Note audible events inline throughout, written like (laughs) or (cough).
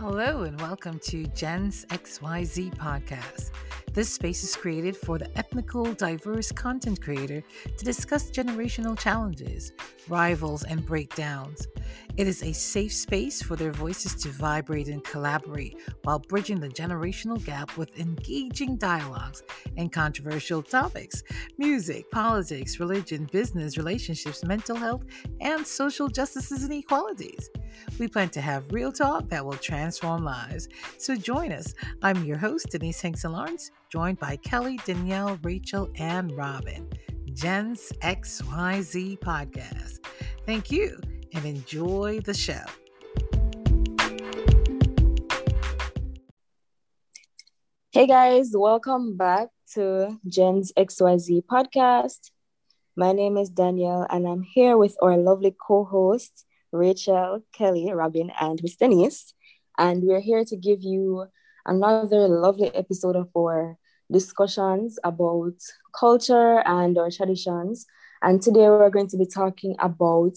Hello, and welcome to Gens XYZ podcast. This space is created for the ethnical, diverse content creator to discuss generational challenges, rivals, and breakdowns. It is a safe space for their voices to vibrate and collaborate while bridging the generational gap with engaging dialogues and controversial topics music, politics, religion, business, relationships, mental health, and social justices and equalities. We plan to have real talk that will transform lives. So join us. I'm your host, Denise Hinkson Lawrence joined by Kelly, Danielle, Rachel, and Robin. Gens XYZ podcast. Thank you and enjoy the show. Hey guys, welcome back to Gens XYZ podcast. My name is Danielle and I'm here with our lovely co hosts, Rachel, Kelly, Robin, and Miss Denise. And we're here to give you another lovely episode of our discussions about culture and our traditions. And today we're going to be talking about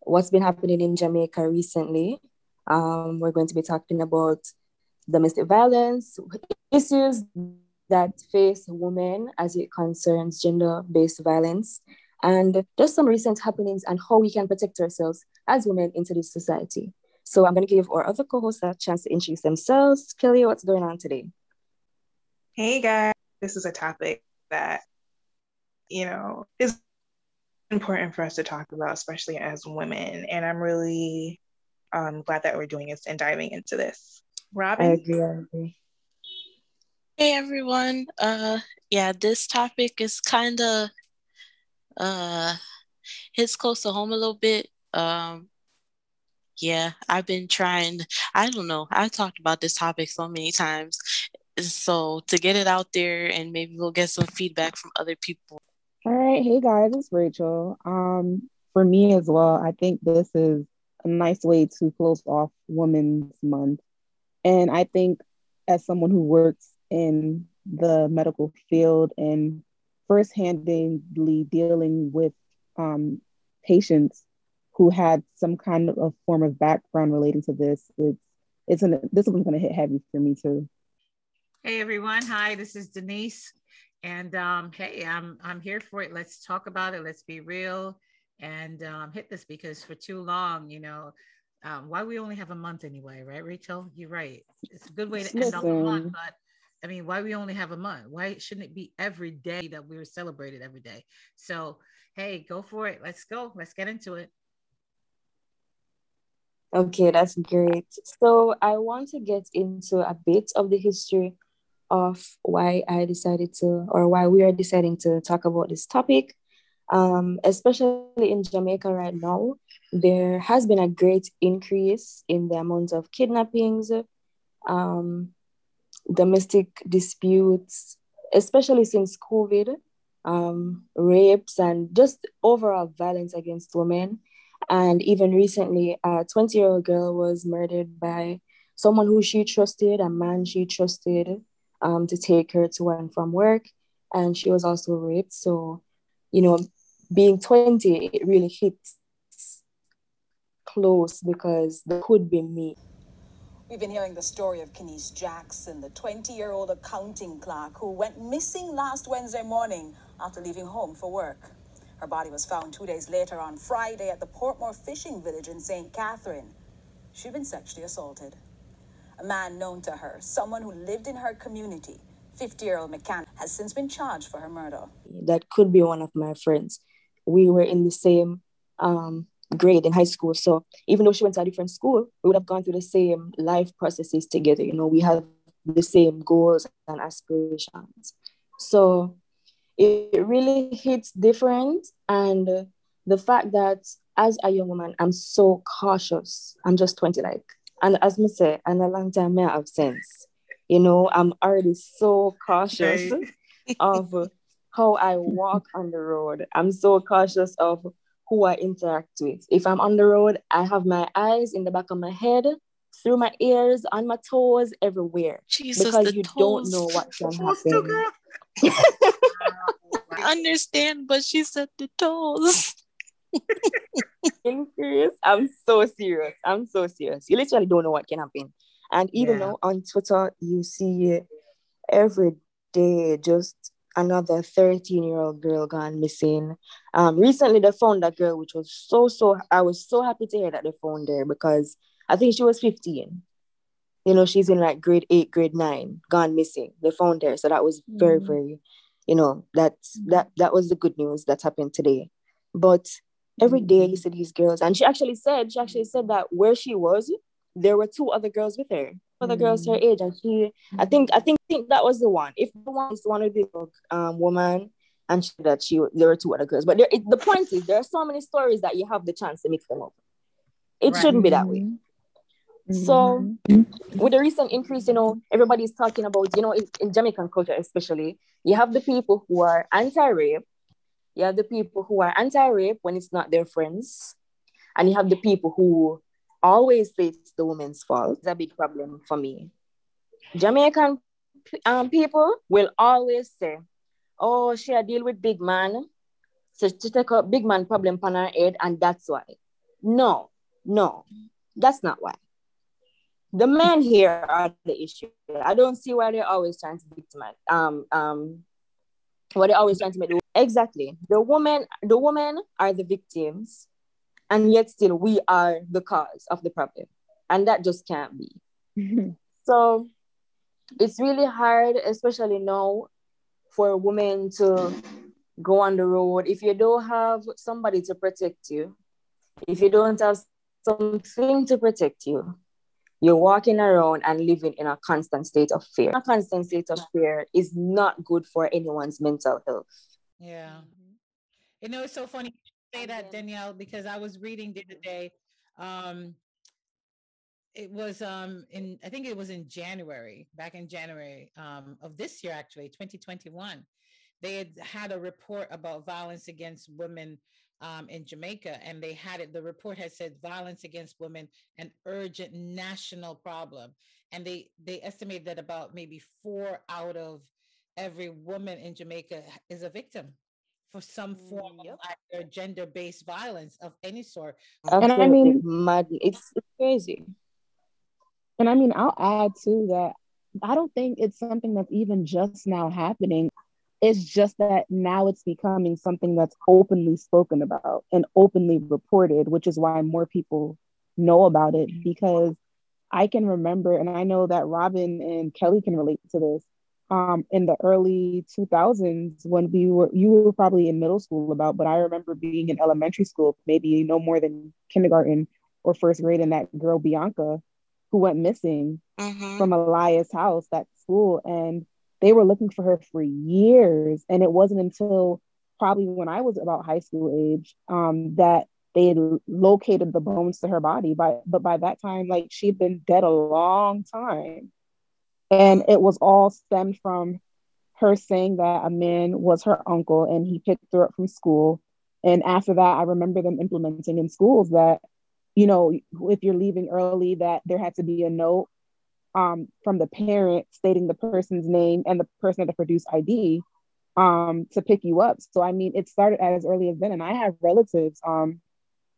what's been happening in Jamaica recently. Um, we're going to be talking about domestic violence, issues that face women as it concerns gender based violence, and just some recent happenings and how we can protect ourselves as women into this society. So I'm going to give our other co hosts a chance to introduce themselves. Kelly, what's going on today? Hey guys, this is a topic that, you know, is important for us to talk about, especially as women. And I'm really um, glad that we're doing this and diving into this. Robin? I agree, I agree. Hey everyone. Uh yeah, this topic is kind of uh hits close to home a little bit. Um yeah, I've been trying I don't know. I've talked about this topic so many times. So to get it out there and maybe we'll get some feedback from other people. All right hey guys it's rachel. Um for me as well i think this is a nice way to close off women's month. And i think as someone who works in the medical field and first-handedly dealing with um, patients who had some kind of a form of background relating to this it's it's an, this one's going to hit heavy for me too Hey everyone. Hi, this is Denise. And um, hey, I'm I'm here for it. Let's talk about it. Let's be real and um, hit this because for too long, you know, um, why we only have a month anyway, right, Rachel? You're right. It's a good way to end off a month, but I mean, why we only have a month? Why shouldn't it be every day that we were celebrated every day? So, hey, go for it. Let's go. Let's get into it. Okay, that's great. So, I want to get into a bit of the history of why I decided to, or why we are deciding to talk about this topic. Um, especially in Jamaica right now, there has been a great increase in the amount of kidnappings, um, domestic disputes, especially since COVID, um, rapes, and just overall violence against women. And even recently, a 20 year old girl was murdered by someone who she trusted, a man she trusted, um, to take her to and from work. And she was also raped. So, you know, being 20, it really hits close because that could be me. We've been hearing the story of Khanice Jackson, the 20 year old accounting clerk who went missing last Wednesday morning after leaving home for work. Her body was found two days later on Friday at the Portmore fishing village in St. Catherine. She'd been sexually assaulted a man known to her, someone who lived in her community. 50 year old mechanic has since been charged for her murder. That could be one of my friends. We were in the same um, grade in high school. So even though she went to a different school, we would have gone through the same life processes together. You know, we have the same goals and aspirations. So it really hits different. And the fact that as a young woman, I'm so cautious. I'm just 20, like and as me say, and a long time I have sense. You know, I'm already so cautious right. (laughs) of how I walk on the road. I'm so cautious of who I interact with. If I'm on the road, I have my eyes in the back of my head, through my ears, on my toes, everywhere. Jesus, because you toes. don't know what can happen. (laughs) I understand, but she said the toes. (laughs) I'm serious. I'm so serious. I'm so serious. You literally don't know what can happen. And even yeah. now on Twitter, you see every day just another 13 year old girl gone missing. Um, recently, they found that girl, which was so, so, I was so happy to hear that they found her because I think she was 15. You know, she's in like grade eight, grade nine, gone missing. They found her. So that was very, mm-hmm. very, you know, that mm-hmm. that, that was the good news that happened today. But every day you mm-hmm. see these girls, and she actually said, she actually said that where she was, there were two other girls with her other girls her mm-hmm. age, and she, I think, I think, think that was the one. If the one is one of the um woman, and she, that she there were two other girls, but there, it, the point is there are so many stories that you have the chance to mix them up. It right. shouldn't be that way. So, with the recent increase, you know, everybody's talking about, you know, in, in Jamaican culture especially, you have the people who are anti-rape, you have the people who are anti-rape when it's not their friends, and you have the people who always say it's the woman's fault. It's a big problem for me. Jamaican um, people will always say, oh, she a deal with big man. So she take a big man problem on her head and that's why. No, no, that's not why. The men here are the issue. I don't see why they're always trying to victimize. Um, um, what they're always trying to make. Exactly. The woman, the women are the victims and yet still we are the cause of the problem and that just can't be (laughs) so it's really hard especially now for a woman to go on the road if you don't have somebody to protect you if you don't have something to protect you you're walking around and living in a constant state of fear a constant state of fear is not good for anyone's mental health yeah you know it's so funny to say that, Danielle, because I was reading the other day. Um, it was um in I think it was in January, back in January um, of this year, actually, 2021. They had had a report about violence against women um, in Jamaica, and they had it. The report had said violence against women an urgent national problem, and they they estimated that about maybe four out of every woman in Jamaica is a victim for some form yep. of either gender-based violence of any sort. And I mean, mad. It's, it's crazy. And I mean, I'll add to that. I don't think it's something that's even just now happening. It's just that now it's becoming something that's openly spoken about and openly reported, which is why more people know about it. Because I can remember, and I know that Robin and Kelly can relate to this um, in the early 2000s when we were you were probably in middle school about but i remember being in elementary school maybe no more than kindergarten or first grade and that girl bianca who went missing mm-hmm. from elias house that school and they were looking for her for years. And it wasn't until probably when i was about high school age um, that they had located the bones to her body. By but by that time like she'd been dead a long time. And it was all stemmed from her saying that a man was her uncle and he picked her up from school. And after that, I remember them implementing in schools that, you know, if you're leaving early, that there had to be a note um, from the parent stating the person's name and the person had to produce ID um, to pick you up. So, I mean, it started as early as then. And I have relatives, um,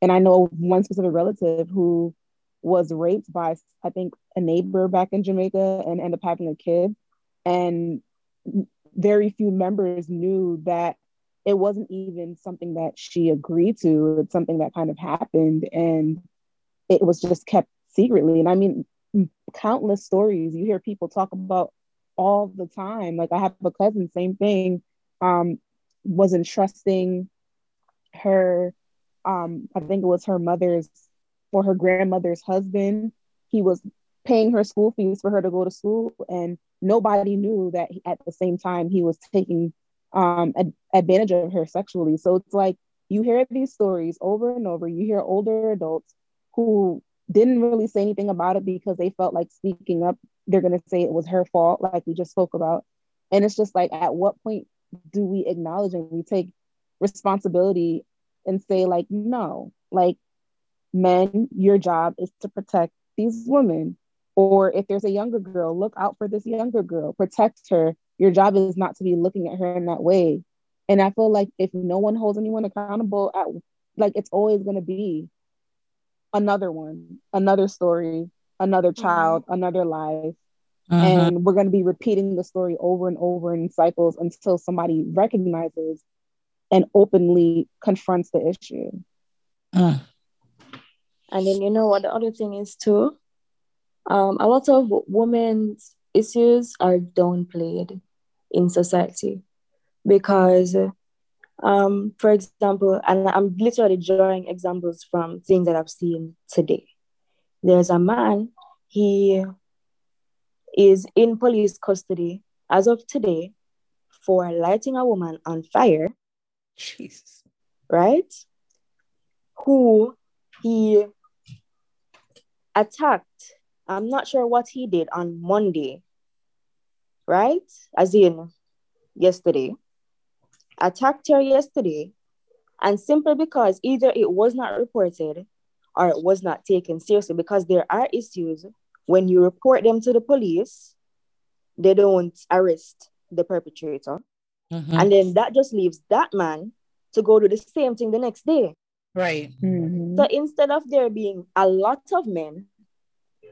and I know one specific relative who was raped by I think a neighbor back in Jamaica and ended up having a kid. And very few members knew that it wasn't even something that she agreed to. It's something that kind of happened and it was just kept secretly. And I mean, countless stories you hear people talk about all the time. Like I have a cousin, same thing, um, was entrusting her, um, I think it was her mother's for her grandmother's husband. He was paying her school fees for her to go to school, and nobody knew that at the same time he was taking um, ad- advantage of her sexually. So it's like you hear these stories over and over. You hear older adults who didn't really say anything about it because they felt like speaking up, they're going to say it was her fault, like we just spoke about. And it's just like, at what point do we acknowledge and we take responsibility and say, like, no, like men, your job is to protect these women. Or if there's a younger girl, look out for this younger girl, protect her. Your job is not to be looking at her in that way. And I feel like if no one holds anyone accountable, at, like it's always going to be another one, another story another child, mm-hmm. another life. Mm-hmm. And we're going to be repeating the story over and over in cycles until somebody recognizes and openly confronts the issue. Mm. And then, you know what, the other thing is too, um, a lot of women's issues are downplayed in society because, um, for example, and I'm literally drawing examples from things that I've seen today. There's a man, he is in police custody as of today for lighting a woman on fire. Jesus. Right? Who he attacked. I'm not sure what he did on Monday. Right? As in yesterday. Attacked her yesterday. And simply because either it was not reported or it was not taken seriously, because there are issues when you report them to the police, they don't arrest the perpetrator. Mm-hmm. And then that just leaves that man to go do the same thing the next day. Right. Mm-hmm. So instead of there being a lot of men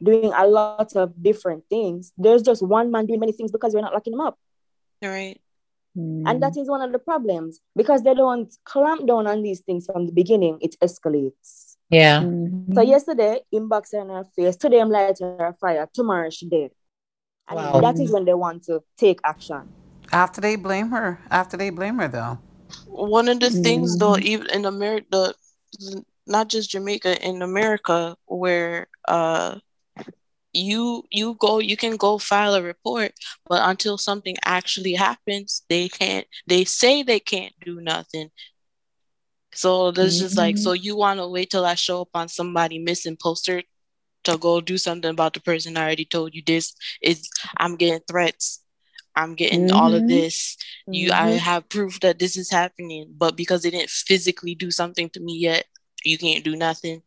doing a lot of different things, there's just one man doing many things because we're not locking him up. Right. Mm-hmm. And that is one of the problems because they don't clamp down on these things from the beginning, it escalates. Yeah. Mm-hmm. So yesterday, inbox in her face. Today, I'm lighting her fire. Tomorrow, she dead. And wow. that is when they want to take action. After they blame her. After they blame her, though. One of the mm-hmm. things, though, even in America, not just Jamaica, in America, where uh, you you go, you can go file a report, but until something actually happens, they can't. They say they can't do nothing. So there's mm-hmm. just like, so mm-hmm. you want to wait till I show up on somebody missing poster to go do something about the person I already told you this is I'm getting threats. I'm getting mm-hmm. all of mm-hmm. this. You mm-hmm. I have proof that this is happening, but because they didn't physically do something to me yet, you can't do nothing.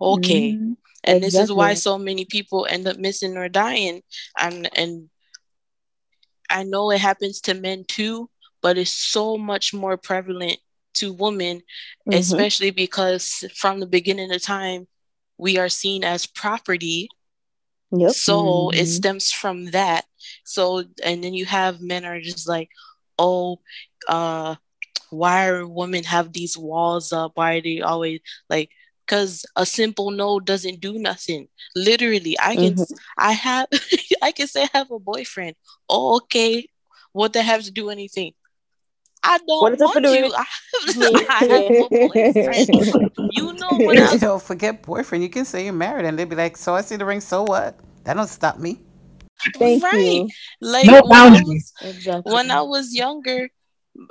Okay. Mm-hmm. And exactly. this is why so many people end up missing or dying. And and I know it happens to men too, but it's so much more prevalent to women, mm-hmm. especially because from the beginning of time, we are seen as property. Yep. So mm-hmm. it stems from that. So, and then you have men are just like, oh, uh, why are women have these walls up? Why are they always like, because a simple no doesn't do nothing. Literally, I can, mm-hmm. I have, (laughs) I can say I have a boyfriend. Oh, okay. What they have to do anything? I don't what is want you. (laughs) I have a boyfriend. you know what I don't forget boyfriend. You can say you're married and they'd be like, so I see the ring, so what? That don't stop me. Thank right. you. Like no when, I was, exactly. when I was younger,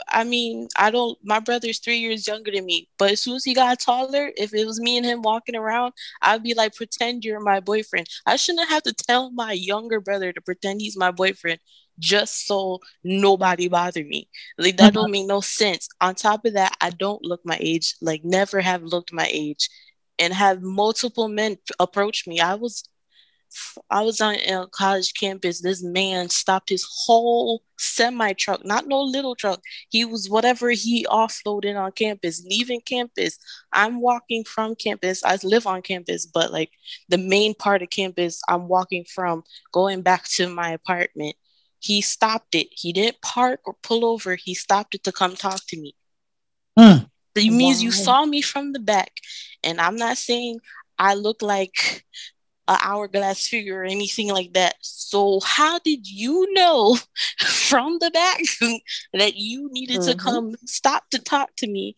I mean, I don't. My brother's three years younger than me, but as soon as he got taller, if it was me and him walking around, I'd be like, "Pretend you're my boyfriend." I shouldn't have to tell my younger brother to pretend he's my boyfriend just so nobody bother me. Like that don't uh-huh. make no sense. On top of that, I don't look my age. Like never have looked my age, and have multiple men approach me. I was I was on a college campus. This man stopped his whole semi truck, not no little truck. He was whatever he offloaded on campus, leaving campus. I'm walking from campus. I live on campus, but like the main part of campus, I'm walking from going back to my apartment. He stopped it. He didn't park or pull over. He stopped it to come talk to me. Mm. That means wow. you saw me from the back. And I'm not saying I look like an hourglass figure or anything like that. So how did you know (laughs) from the back (laughs) that you needed mm-hmm. to come stop to talk to me?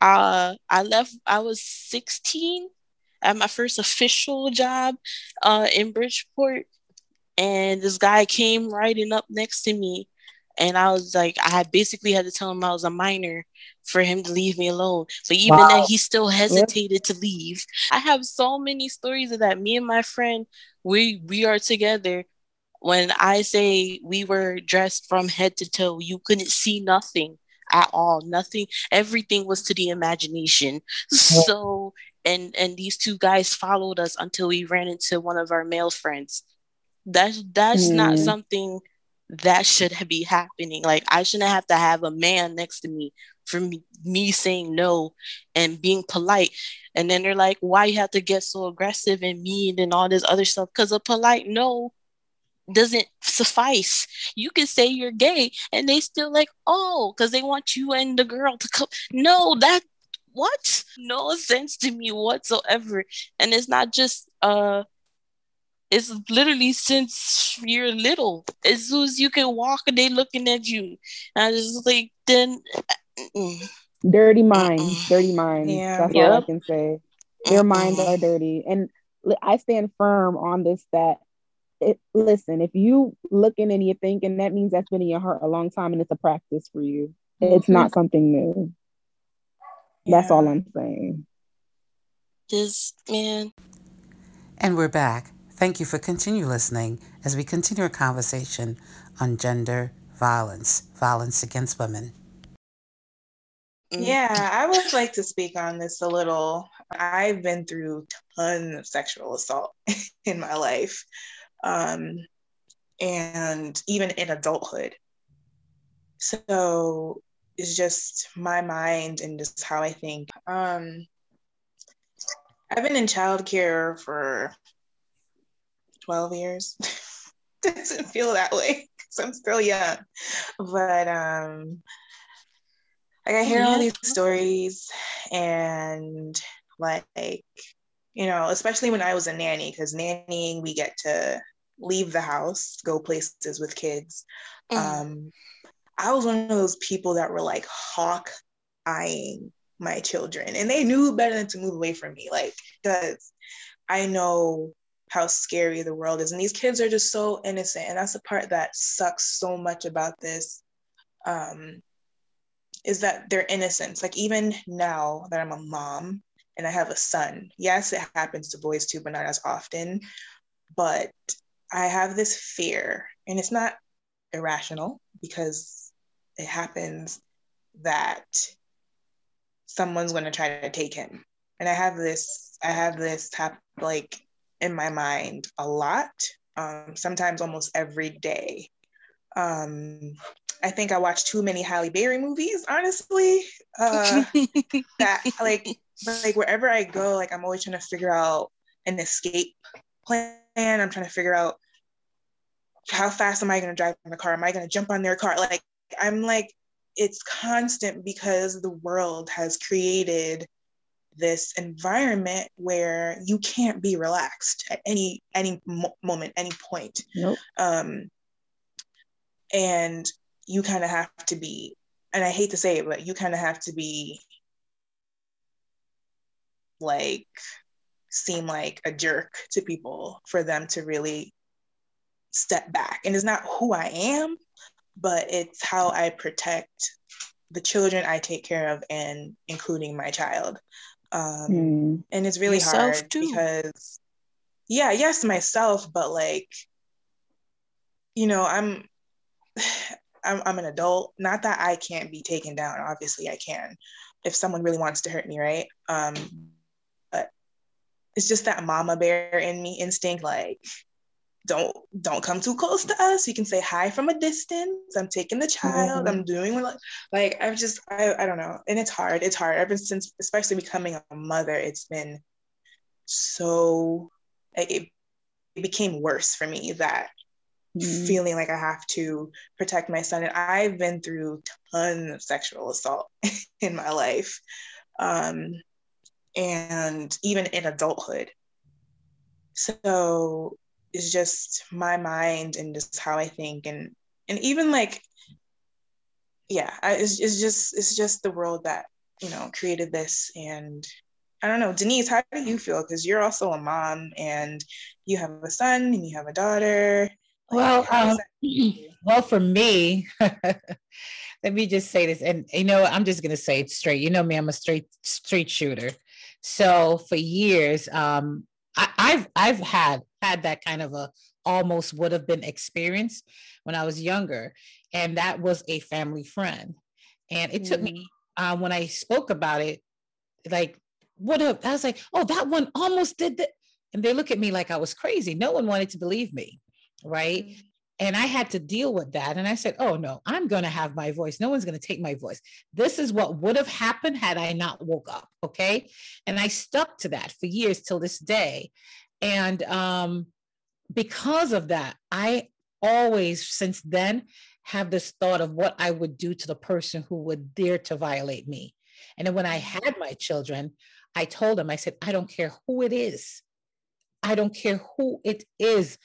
Uh, I left. I was 16 at my first official job uh, in Bridgeport, and this guy came riding up next to me and I was like, I basically had to tell him I was a minor for him to leave me alone. So even wow. then, he still hesitated yep. to leave. I have so many stories of that. Me and my friend, we we are together. When I say we were dressed from head to toe, you couldn't see nothing at all. Nothing. Everything was to the imagination. Yep. So and and these two guys followed us until we ran into one of our male friends that's that's mm. not something that should be happening. Like I shouldn't have to have a man next to me for me, me saying no and being polite. And then they're like, why you have to get so aggressive and mean and all this other stuff? Because a polite no doesn't suffice. You can say you're gay and they still like, oh, because they want you and the girl to come. No, that what? No sense to me whatsoever. And it's not just uh it's literally since you're little. As soon as you can walk, and they looking at you. And I just like then mm, dirty minds, dirty minds. Yeah. That's yep. all I can say. Their minds are dirty. And I stand firm on this that it, listen, if you looking and you're thinking, that means that's been in your heart a long time and it's a practice for you. Mm-hmm. It's not something new. Yeah. That's all I'm saying. Just man. And we're back. Thank you for continue listening as we continue our conversation on gender violence, violence against women. Yeah, I would like to speak on this a little. I've been through tons of sexual assault (laughs) in my life um, and even in adulthood. So it's just my mind and just how I think. Um, I've been in childcare for 12 years. (laughs) Doesn't feel that way because I'm still young. But um, like I hear all these stories and like you know, especially when I was a nanny, because nannying, we get to leave the house, go places with kids. Mm. Um, I was one of those people that were like hawk eyeing my children, and they knew better than to move away from me, like, because I know how scary the world is. And these kids are just so innocent. And that's the part that sucks so much about this. Um, is that their innocence. Like even now that I'm a mom, and I have a son. Yes, it happens to boys too, but not as often. But I have this fear, and it's not irrational because it happens that someone's going to try to take him. And I have this, I have this tap like in my mind a lot, um, sometimes almost every day. Um, I think I watch too many Halle Berry movies, honestly. Uh, (laughs) that like like wherever I go, like I'm always trying to figure out an escape plan. I'm trying to figure out how fast am I going to drive in the car? Am I going to jump on their car? Like I'm like it's constant because the world has created this environment where you can't be relaxed at any any mo- moment any point nope. um and you kind of have to be and i hate to say it but you kind of have to be like seem like a jerk to people for them to really step back. And it's not who I am, but it's how I protect the children I take care of and including my child. Um, mm. And it's really Yourself hard too. because, yeah, yes, myself, but like, you know, I'm, (sighs) I'm, I'm an adult. Not that I can't be taken down. Obviously, I can if someone really wants to hurt me, right? Um, but it's just that mama bear in me instinct like don't don't come too close to us. You can say hi from a distance. I'm taking the child. Mm-hmm. i'm doing like like i've just I, I don't know. And it's hard. It's hard. Ever since especially becoming a mother it's been so it, it became worse for me that mm-hmm. feeling like i have to protect my son. And i've been through tons of sexual assault (laughs) in my life um and even in adulthood. So it's just my mind and just how I think and and even like yeah, it's, it's just it's just the world that you know created this and I don't know, Denise, how do you feel? Because you're also a mom and you have a son and you have a daughter. Well, um, (clears throat) well, for me, (laughs) let me just say this, and you know, I'm just gonna say it straight. You know me, I'm a straight straight shooter. So for years, um, I, I've I've had had that kind of a almost would have been experience when I was younger, and that was a family friend. And it mm-hmm. took me uh, when I spoke about it, like what a, I was like, oh, that one almost did that, and they look at me like I was crazy. No one wanted to believe me, right? Mm-hmm. And I had to deal with that. And I said, oh no, I'm going to have my voice. No one's going to take my voice. This is what would have happened had I not woke up. Okay. And I stuck to that for years till this day. And um, because of that, I always, since then, have this thought of what I would do to the person who would dare to violate me. And then when I had my children, I told them, I said, I don't care who it is. I don't care who it is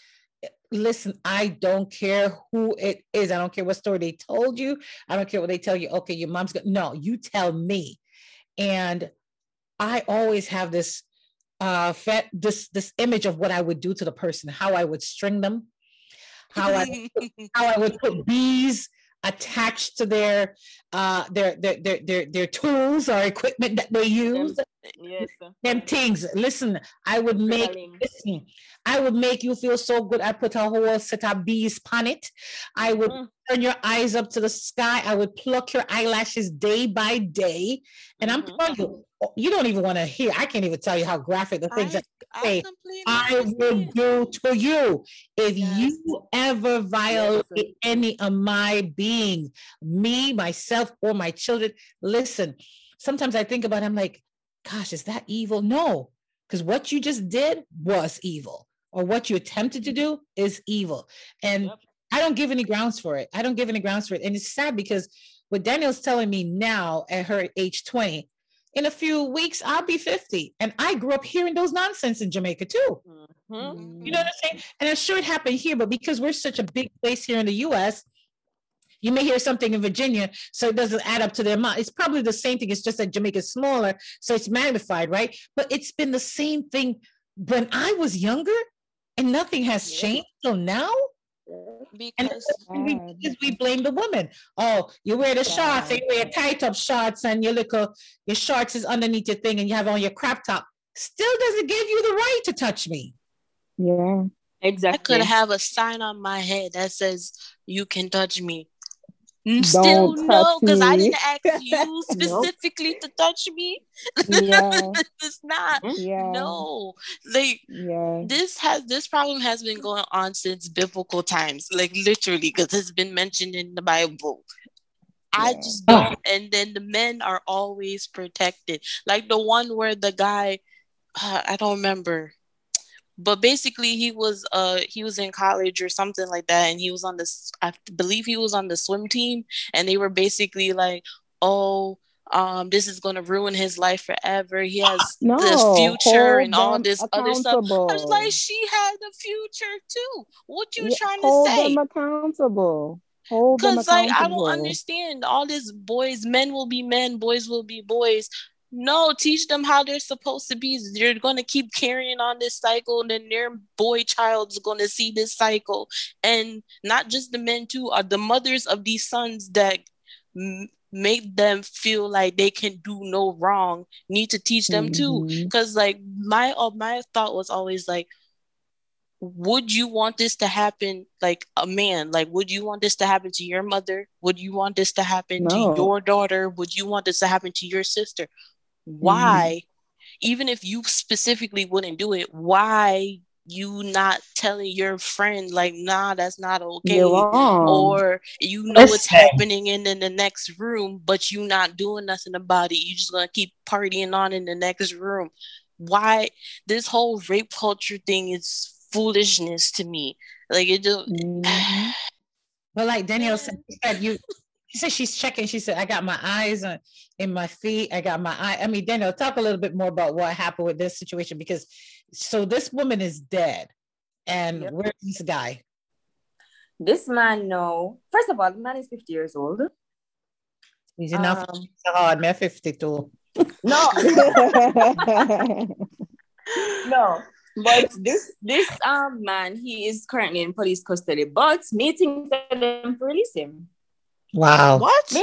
listen, I don't care who it is. I don't care what story they told you. I don't care what they tell you. Okay, your mom's good. No, you tell me. And I always have this uh this this image of what I would do to the person, how I would string them, how I (laughs) how I would put bees attached to their uh their their their their, their tools or equipment that they use yes them things listen i would make listen, i would make you feel so good i put a whole set of bees on it i would mm. turn your eyes up to the sky i would pluck your eyelashes day by day and i'm mm-hmm. telling you you don't even want to hear. I can't even tell you how graphic the things I, that I say I, will do to you. If yes. you ever violate yes. any of my being, me, myself, or my children, listen. Sometimes I think about. It, I'm like, gosh, is that evil? No, because what you just did was evil, or what you attempted to do is evil, and yep. I don't give any grounds for it. I don't give any grounds for it, and it's sad because what Danielle's telling me now at her age 20 in a few weeks, I'll be 50. And I grew up hearing those nonsense in Jamaica too. Mm-hmm. You know what I'm saying? And I'm sure it happened here, but because we're such a big place here in the US, you may hear something in Virginia, so it doesn't add up to the amount. It's probably the same thing. It's just that Jamaica's smaller, so it's magnified, right? But it's been the same thing when I was younger, and nothing has yeah. changed till now. Because, we, um, because we blame the woman. Oh, you wear the shorts, and you wear tight up shorts, and your little your shorts is underneath your thing, and you have on your crop top. Still doesn't give you the right to touch me. Yeah, exactly. I could have a sign on my head that says "You can touch me." Still no, because I didn't (laughs) ask you specifically nope. to touch me. Yeah. (laughs) it's not. Yeah. No. Like yeah. this has this problem has been going on since biblical times, like literally, because it's been mentioned in the Bible. Yeah. I just don't. And then the men are always protected. Like the one where the guy, uh, (sighs) I don't remember but basically he was uh he was in college or something like that and he was on this i believe he was on the swim team and they were basically like oh um this is going to ruin his life forever. He (gasps) has no, the future and all this other stuff. I was like she had a future too. What you yeah, trying to say? them accountable. Because like i don't understand all this boys men will be men boys will be boys no, teach them how they're supposed to be. They're going to keep carrying on this cycle, and then their boy child's going to see this cycle. And not just the men, too, are the mothers of these sons that m- make them feel like they can do no wrong need to teach them mm-hmm. too because like my uh, my thought was always like would you want this to happen like a man like would you want this to happen to your mother would you want this to happen no. to your daughter would you want this to happen to your sister why mm-hmm. even if you specifically wouldn't do it why you not telling your friend like nah that's not okay or you know Listen. what's happening in, in the next room but you not doing nothing about it you just gonna keep partying on in the next room why this whole rape culture thing is foolishness to me like it just mm-hmm. (sighs) well like danielle said (laughs) you she said she's checking. She said, I got my eyes on in my feet. I got my eye. I mean, Danielle, talk a little bit more about what happened with this situation because so this woman is dead. And yep. where's this guy? This man, no. First of all, the man is 50 years old. He's enough um, hard, man, 52. No. (laughs) no. But this this um man, he is currently in police custody, but meetings them to release him. Wow. What?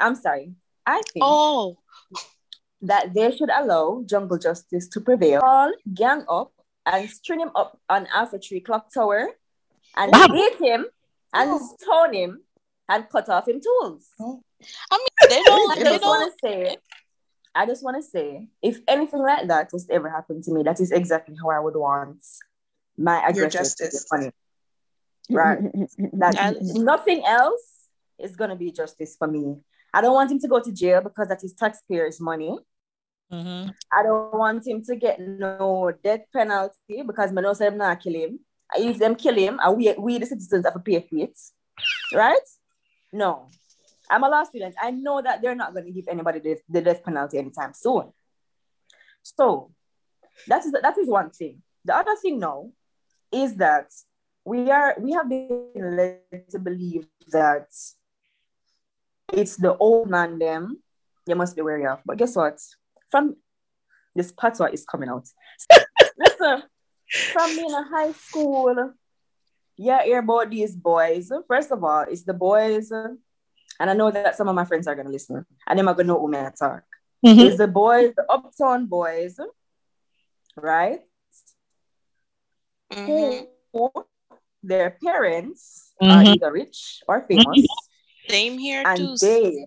I'm sorry. I think oh. that they should allow jungle justice to prevail. All gang up and string him up on Half Way Tree Clock Tower and wow. beat him and oh. stone him and cut off him tools. Oh. I mean, they don't. I just want to say, I just want to say, if anything like that was to ever happen to me, that is exactly how I would want my aggressor to be funny. right? (laughs) that nothing else is gonna be justice for me. I don't want him to go to jail because that is taxpayers' money. Mm-hmm. I don't want him to get no death penalty because I know them not kill him. If them kill him, and we, we the citizens have to pay for it. Right? No. I'm a law student. I know that they're not going to give anybody the, the death penalty anytime soon. So that is that is one thing. The other thing now is that we are we have been led to believe that it's the old man them you must be wary of. But guess what? From this patois is coming out. (laughs) Listen, from being in high school, yeah, hear about these boys. First of all, it's the boys, and I know that some of my friends are gonna listen, and they're gonna know who I talk. Mm-hmm. It's the boys, the uptown boys, right? Mm-hmm. Who their parents mm-hmm. are either rich or famous. Same here and too. They,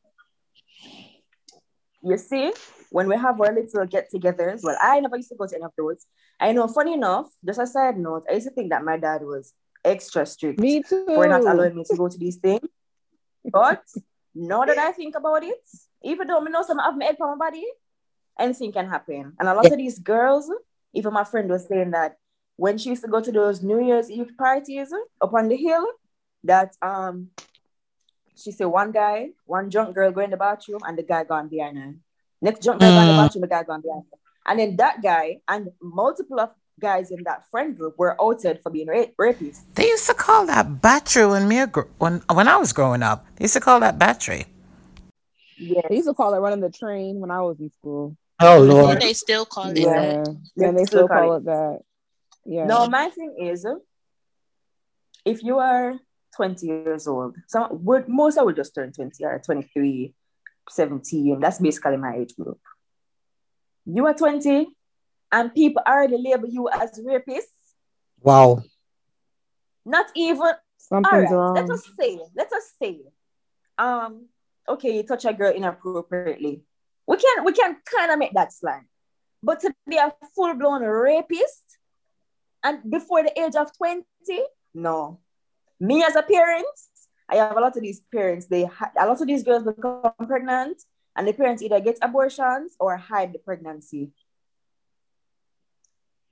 you see, when we have our little get-togethers, well, I never used to go to any of those. I know, funny enough, just a side note, I used to think that my dad was extra strict me too. for not allowing me to go to these things. But now that I think about it, even though I know some have my head from my body, anything can happen. And a lot of these girls, even my friend was saying that when she used to go to those New Year's Eve parties up on the hill, that um she said one guy, one drunk girl go in the bathroom and the guy gone behind her. Next drunk girl mm. go in the bathroom, the guy gone behind her. And then that guy and multiple of guys in that friend group were outed for being rape- rapists. They used to call that battery when me when when I was growing up. They used to call that battery. Yeah, they used to call it running the train when I was in school. Oh lord, they still call it yeah. that. Yeah, they, they still, call, call it that. Yeah. No, my thing is, if you are 20 years old. Some would most I would just turn 20 or 23, 17. That's basically my age group. You are 20 and people already label you as rapist. Wow. Not even something's right, wrong. Let us say, let us say, um, okay, you touch a girl inappropriately. We can we can kind of make that slide. But to be a full-blown rapist and before the age of 20, no. Me as a parent, I have a lot of these parents. They ha- a lot of these girls become pregnant, and the parents either get abortions or hide the pregnancy.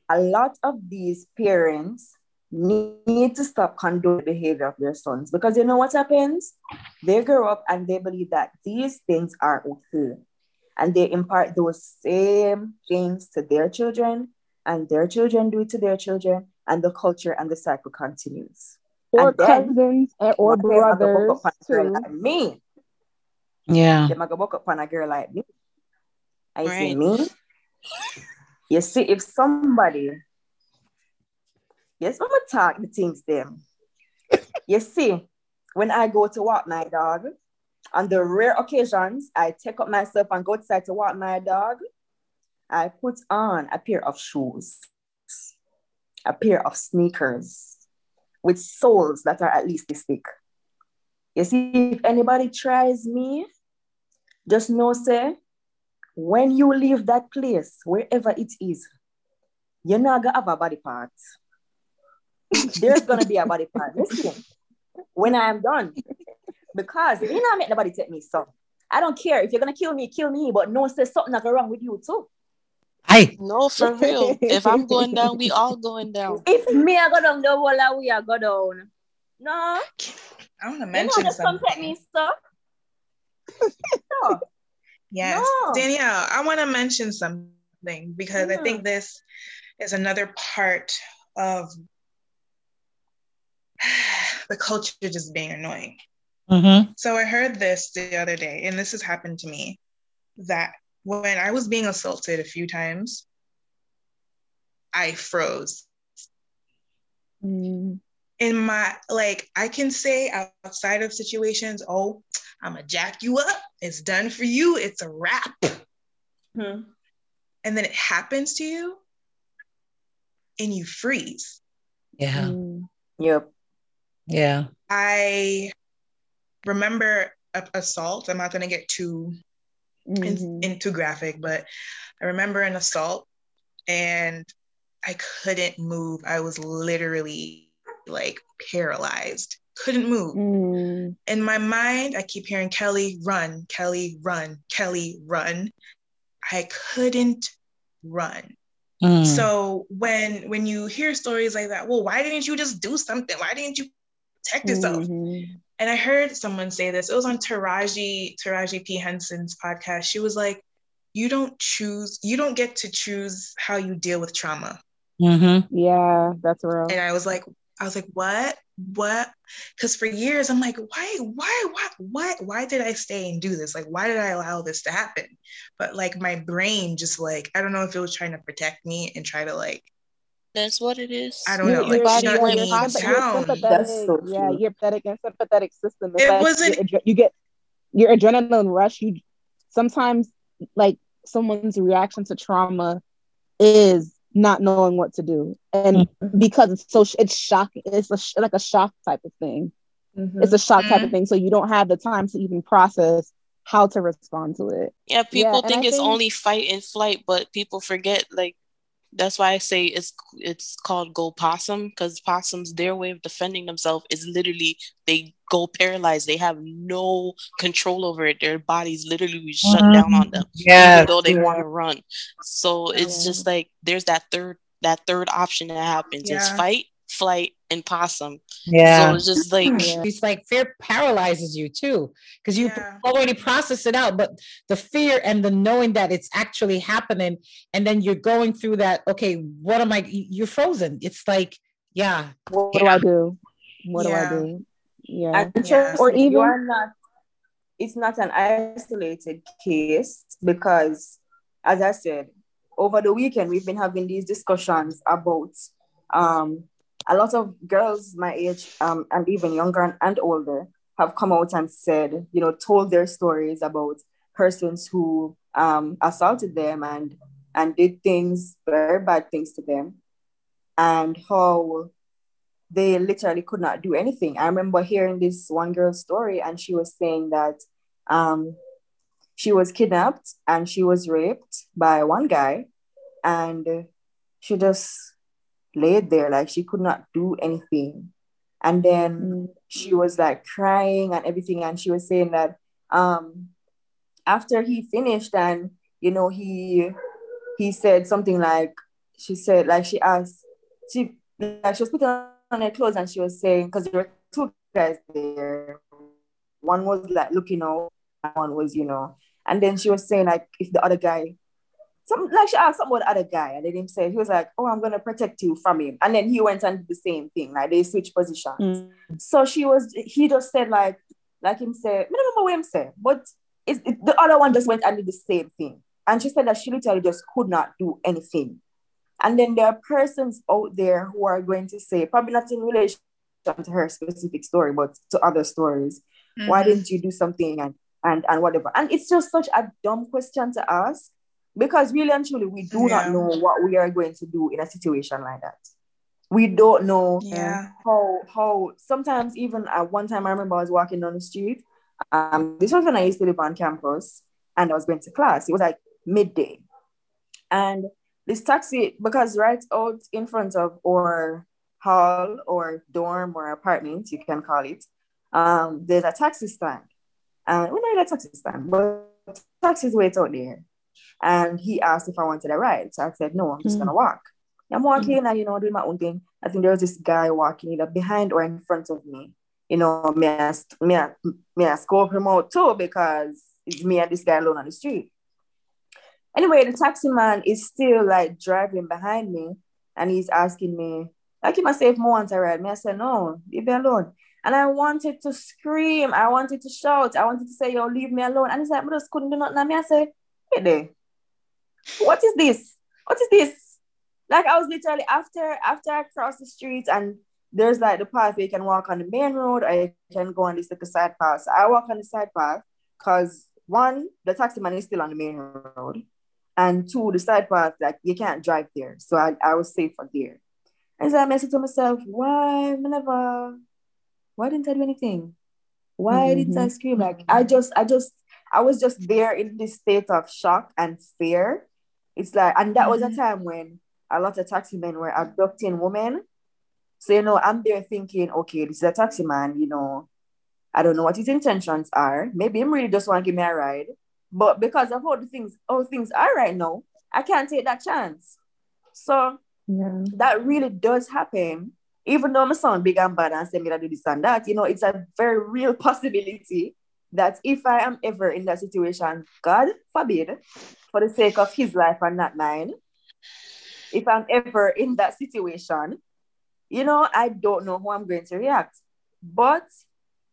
A lot of these parents need to stop condoning the behavior of their sons because you know what happens? They grow up and they believe that these things are okay. And they impart those same things to their children, and their children do it to their children, and the culture and the cycle continues or cousins or brothers too. Like me. Yeah. They might go up on a girl like me. I right. see me. You see, if somebody, yes, I'm gonna talk the things them. you see, when I go to walk my dog, on the rare occasions I take up myself and go outside to walk my dog, I put on a pair of shoes, a pair of sneakers, with souls that are at least thick. You see, if anybody tries me, just know, say, when you leave that place, wherever it is, you're not gonna have a body part. (laughs) There's gonna be a body part. Listen, when I am done, because you know, I make nobody take me so. I don't care if you're gonna kill me, kill me, but no, say something go wrong with you too. Hey. No, for (laughs) real. if I'm going down, we all going down. If me I go down, the whole we are go down. No. I want to mention you know, something. Me, so. (laughs) no. Yes, no. Danielle, I want to mention something because I think this is another part of (sighs) the culture just being annoying. Mm-hmm. So I heard this the other day, and this has happened to me that when I was being assaulted a few times, I froze. Mm. In my, like, I can say outside of situations, oh, I'm gonna jack you up. It's done for you. It's a wrap. Hmm. And then it happens to you and you freeze. Yeah. Mm. Yep. Yeah. I remember a- assault. I'm not going to get too mm-hmm. in, into graphic, but I remember an assault and I couldn't move. I was literally like paralyzed, couldn't move. Mm. In my mind, I keep hearing Kelly, run, Kelly, run, Kelly, run. I couldn't run. Mm. So when when you hear stories like that, well, why didn't you just do something? Why didn't you protect yourself? Mhm. And I heard someone say this. It was on Taraji Taraji P Henson's podcast. She was like, "You don't choose. You don't get to choose how you deal with trauma." Mhm. Yeah, that's real. And I was like, I was like, "What? What?" Because for years I'm like, "Why? Why? Why? Why? Why did I stay and do this? Like, why did I allow this to happen?" But like my brain just like I don't know if it was trying to protect me and try to like That's what it is. I don't Your- know, your like body, shut your, me your, sympa- your sympathetic, so yeah, your pathetic and sympathetic system. It like wasn't- your you get your adrenaline rush. You sometimes like someone's reaction to trauma is not knowing what to do, and because it's so it's shocking. It's a like a shock type of thing. Mhm. It's a shock type Mhm. of thing. So you don't have the time to even process how to respond to it. Yeah, people and think it's think- only fight and flight, but people forget like that's why I say it's it's called go possum because possums their way of defending themselves is literally they go paralyzed. They have no control over it. Their bodies literally shut down on them, mm-hmm. Yes. even though they Yeah. want to run. So it's just like there's that third that third option that happens. It's Yeah. fight, flight, and possum. Yeah. So it's just like It's like fear paralyzes you too, because you Yeah. already process it out, but the fear and the knowing that it's actually happening, and then you're going through that. Okay, what am I You're frozen. It's like, yeah, What do I do? What Yeah. do I do? Yeah. And Yeah. trust Or me, you even- are not. It's not an isolated case because, as I said, over the weekend we've been having these discussions about um, a lot of girls my age um, and even younger and, and older have come out and said, you know, told their stories about persons who um, assaulted them and and did things very bad things to them, and how they literally could not do anything. I remember hearing this one girl's story, and she was saying that um, she was kidnapped and she was raped by one guy, and she just laid there like she could not do anything. And then Mm. she was like crying and everything, and she was saying that um, after he finished and you know he he said something like she said like she asked she like she was putting on her clothes and she was saying because there were two guys there one was like looking out one was you know and then she was saying like if the other guy some like she asked something about the other guy and then him said he was like oh i'm gonna protect you from him. And then he went and did the same thing like they switched positions. Mm. so she was he just said like like him said I don't remember what him said but it's, it, the other one just went and did the same thing. And she said that she literally just could not do anything. And then there are persons out there who are going to say probably not in relation to her specific story but to other stories. Why Mhm. didn't you do something and and and whatever? And it's just such a dumb question to ask because really and truly we do Yeah. not know what we are going to do in a situation like that we don't know Yeah. how how sometimes even at one time I remember I was walking down the street. Um, this was when I used to live on campus and I was going to class. It was like midday. And this taxi, because right out in front of our hall or dorm or apartment, you can call it, um, there's a taxi stand. And we know a taxi stand, but taxis wait out there. And he asked if I wanted a ride. So I said, no, I'm just Mm. gonna walk. I'm walking and you know, doing my own thing. I think there was this guy walking either behind or in front of me. You know, me I, me I, me I scope him out too because it's me and this guy alone on the street. Anyway, the taxi man is still like driving behind me and he's asking me, I say if more want a ride, me I said, no, leave me alone. And I wanted to scream, I wanted to shout, I wanted to say, yo, leave me alone. And he's like, I just couldn't do nothing. And me I say, hey there, what is this? What is this? Like I was literally after after I crossed the street and there's like the path where you can walk on the main road or you can go on this like a side path. So I walk on the side path because one, the taxi man is still on the main road. And two, the side path, like you can't drive there. So I, I was safer there. And so I messaged to myself, why I never why didn't I do anything? Why didn't I mm-hmm. scream? Like I just I just I was just there in this state of shock and fear. It's like, and that was a mm-hmm. time when a lot of taxi men were abducting women. So, you know, I'm there thinking, okay, this is a taxi man, you know, I don't know what his intentions are. Maybe him really just want to give me a ride. But because of how the things, how things are right now, I can't take that chance. So Yeah. that really does happen. Even though my sound big and bad and say me that do this and that, you know, it's a very real (laughs) possibility that if I am ever in that situation, God forbid, for the sake of his life and not mine, if I'm ever in that situation, you know, I don't know how I'm going to react. But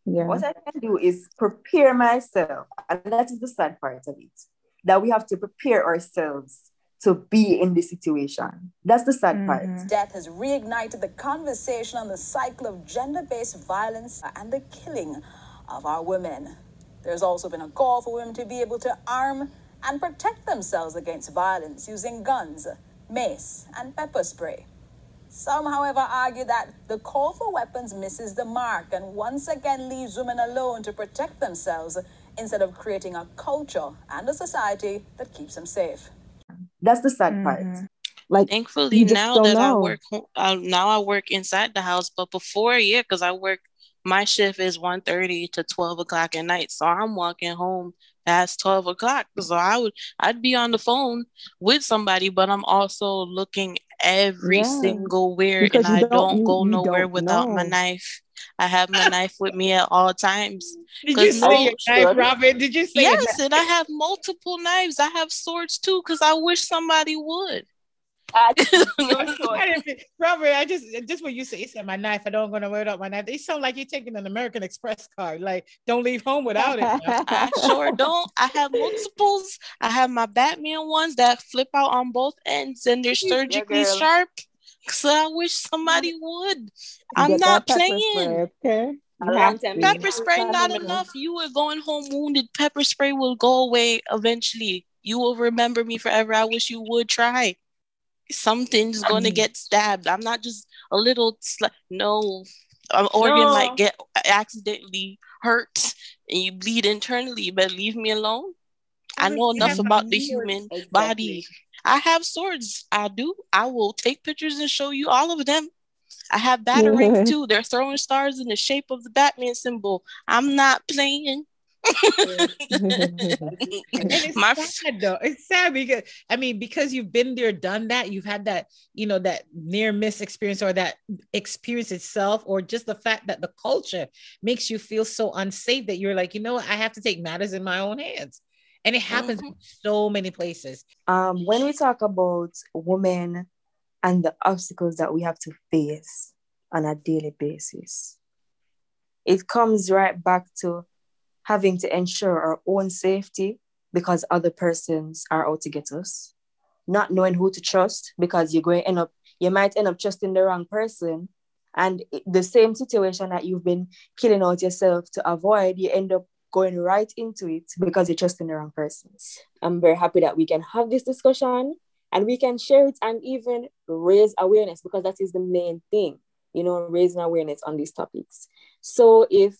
Yeah. what I can do is prepare myself. And that is the sad part of it. That we have to prepare ourselves to be in this situation. That's the sad part. Mm-hmm. Death has reignited the conversation on the cycle of gender based violence and the killing of our women. There's also been a call for women to be able to arm and protect themselves against violence using guns, mace, and pepper spray. Some, however, argue that the call for weapons misses the mark and once again leaves women alone to protect themselves instead of creating a culture and a society that keeps them safe. That's the sad part. Like Thankfully, now don't that I work, uh, now I work inside the house. But before, yeah, because I work, my shift is 1.30 to twelve o'clock at night, so I'm walking home past twelve o'clock. So I would, I'd be on the phone with somebody, but I'm also looking every Yeah. single where, Because and I don't- don't go you nowhere don't without my knife. I have my knife with me at all times. Did you say no- your knife, Robin? Did you say your Yes, and I have multiple knives. I have swords too, because I wish somebody would. (laughs) I- I Robert, I just just what you say you said my knife, I don't want to wear it out my knife. They sound like you're taking an American Express card. Like, don't leave home without it. (laughs) I sure don't. I have multiples. I have my Batman ones that flip out on both ends and they're surgically girl. sharp. So I wish somebody mm-hmm. would. I'm Get not playing. spray, okay? You Alright, have Tammy. to. Pepper spray not enough. You were going home wounded. Pepper spray will go away eventually. You will remember me forever. I wish you would try. Something's going to get stabbed. I'm not just a little sli- no. An organ No. might get accidentally hurt and you bleed internally. But leave me alone. I know enough about the human Exactly. body. I have swords. I do. I will take pictures and show you all of them. I have batarangs (laughs) too. They're throwing stars in the shape of the Batman symbol. I'm not playing. (laughs) And it's My sad though. It's sad because I mean, because you've been there, done that, you've had that, you know, that near miss experience or that experience itself, or just the fact that the culture makes you feel so unsafe that you're like, you know what, I have to take matters in my own hands. And it happens in so many places. um, when we talk about women and the obstacles that we have to face on a daily basis, it comes right back to having to ensure our own safety because other persons are out to get us, not knowing who to trust because you're going to end up, you might end up trusting the wrong person. And the same situation that you've been killing out yourself to avoid, you end up going right into it because you're trusting the wrong persons. I'm very happy that we can have this discussion and we can share it and even raise awareness because that is the main thing, you know, raising awareness on these topics. So if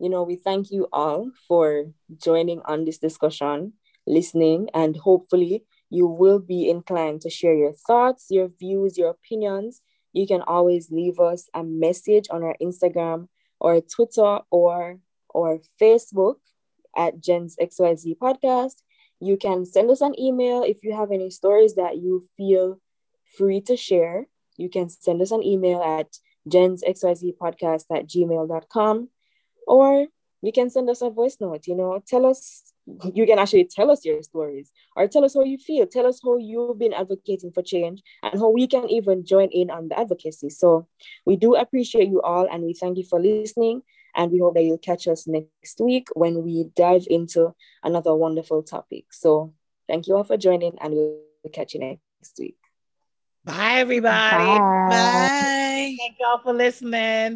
you know, we thank you all for joining on this discussion, listening, and hopefully you will be inclined to share your thoughts, your views, your opinions. You can always leave us a message on our Instagram or Twitter or or Facebook at Gens XYZ podcast. You can send us an email if you have any stories that you feel free to share. You can send us an email at Gens XYZ podcast at gmail.com or you can send us a voice note you know tell us you can actually tell us your stories or tell us how you feel tell us how you've been advocating for change and how we can even join in on the advocacy so we do appreciate you all and we thank you for listening and we hope that you'll catch us next week when we dive into another wonderful topic so thank you all for joining and we'll catch you next week Bye, everybody. Bye. Bye. Thank y'all for listening.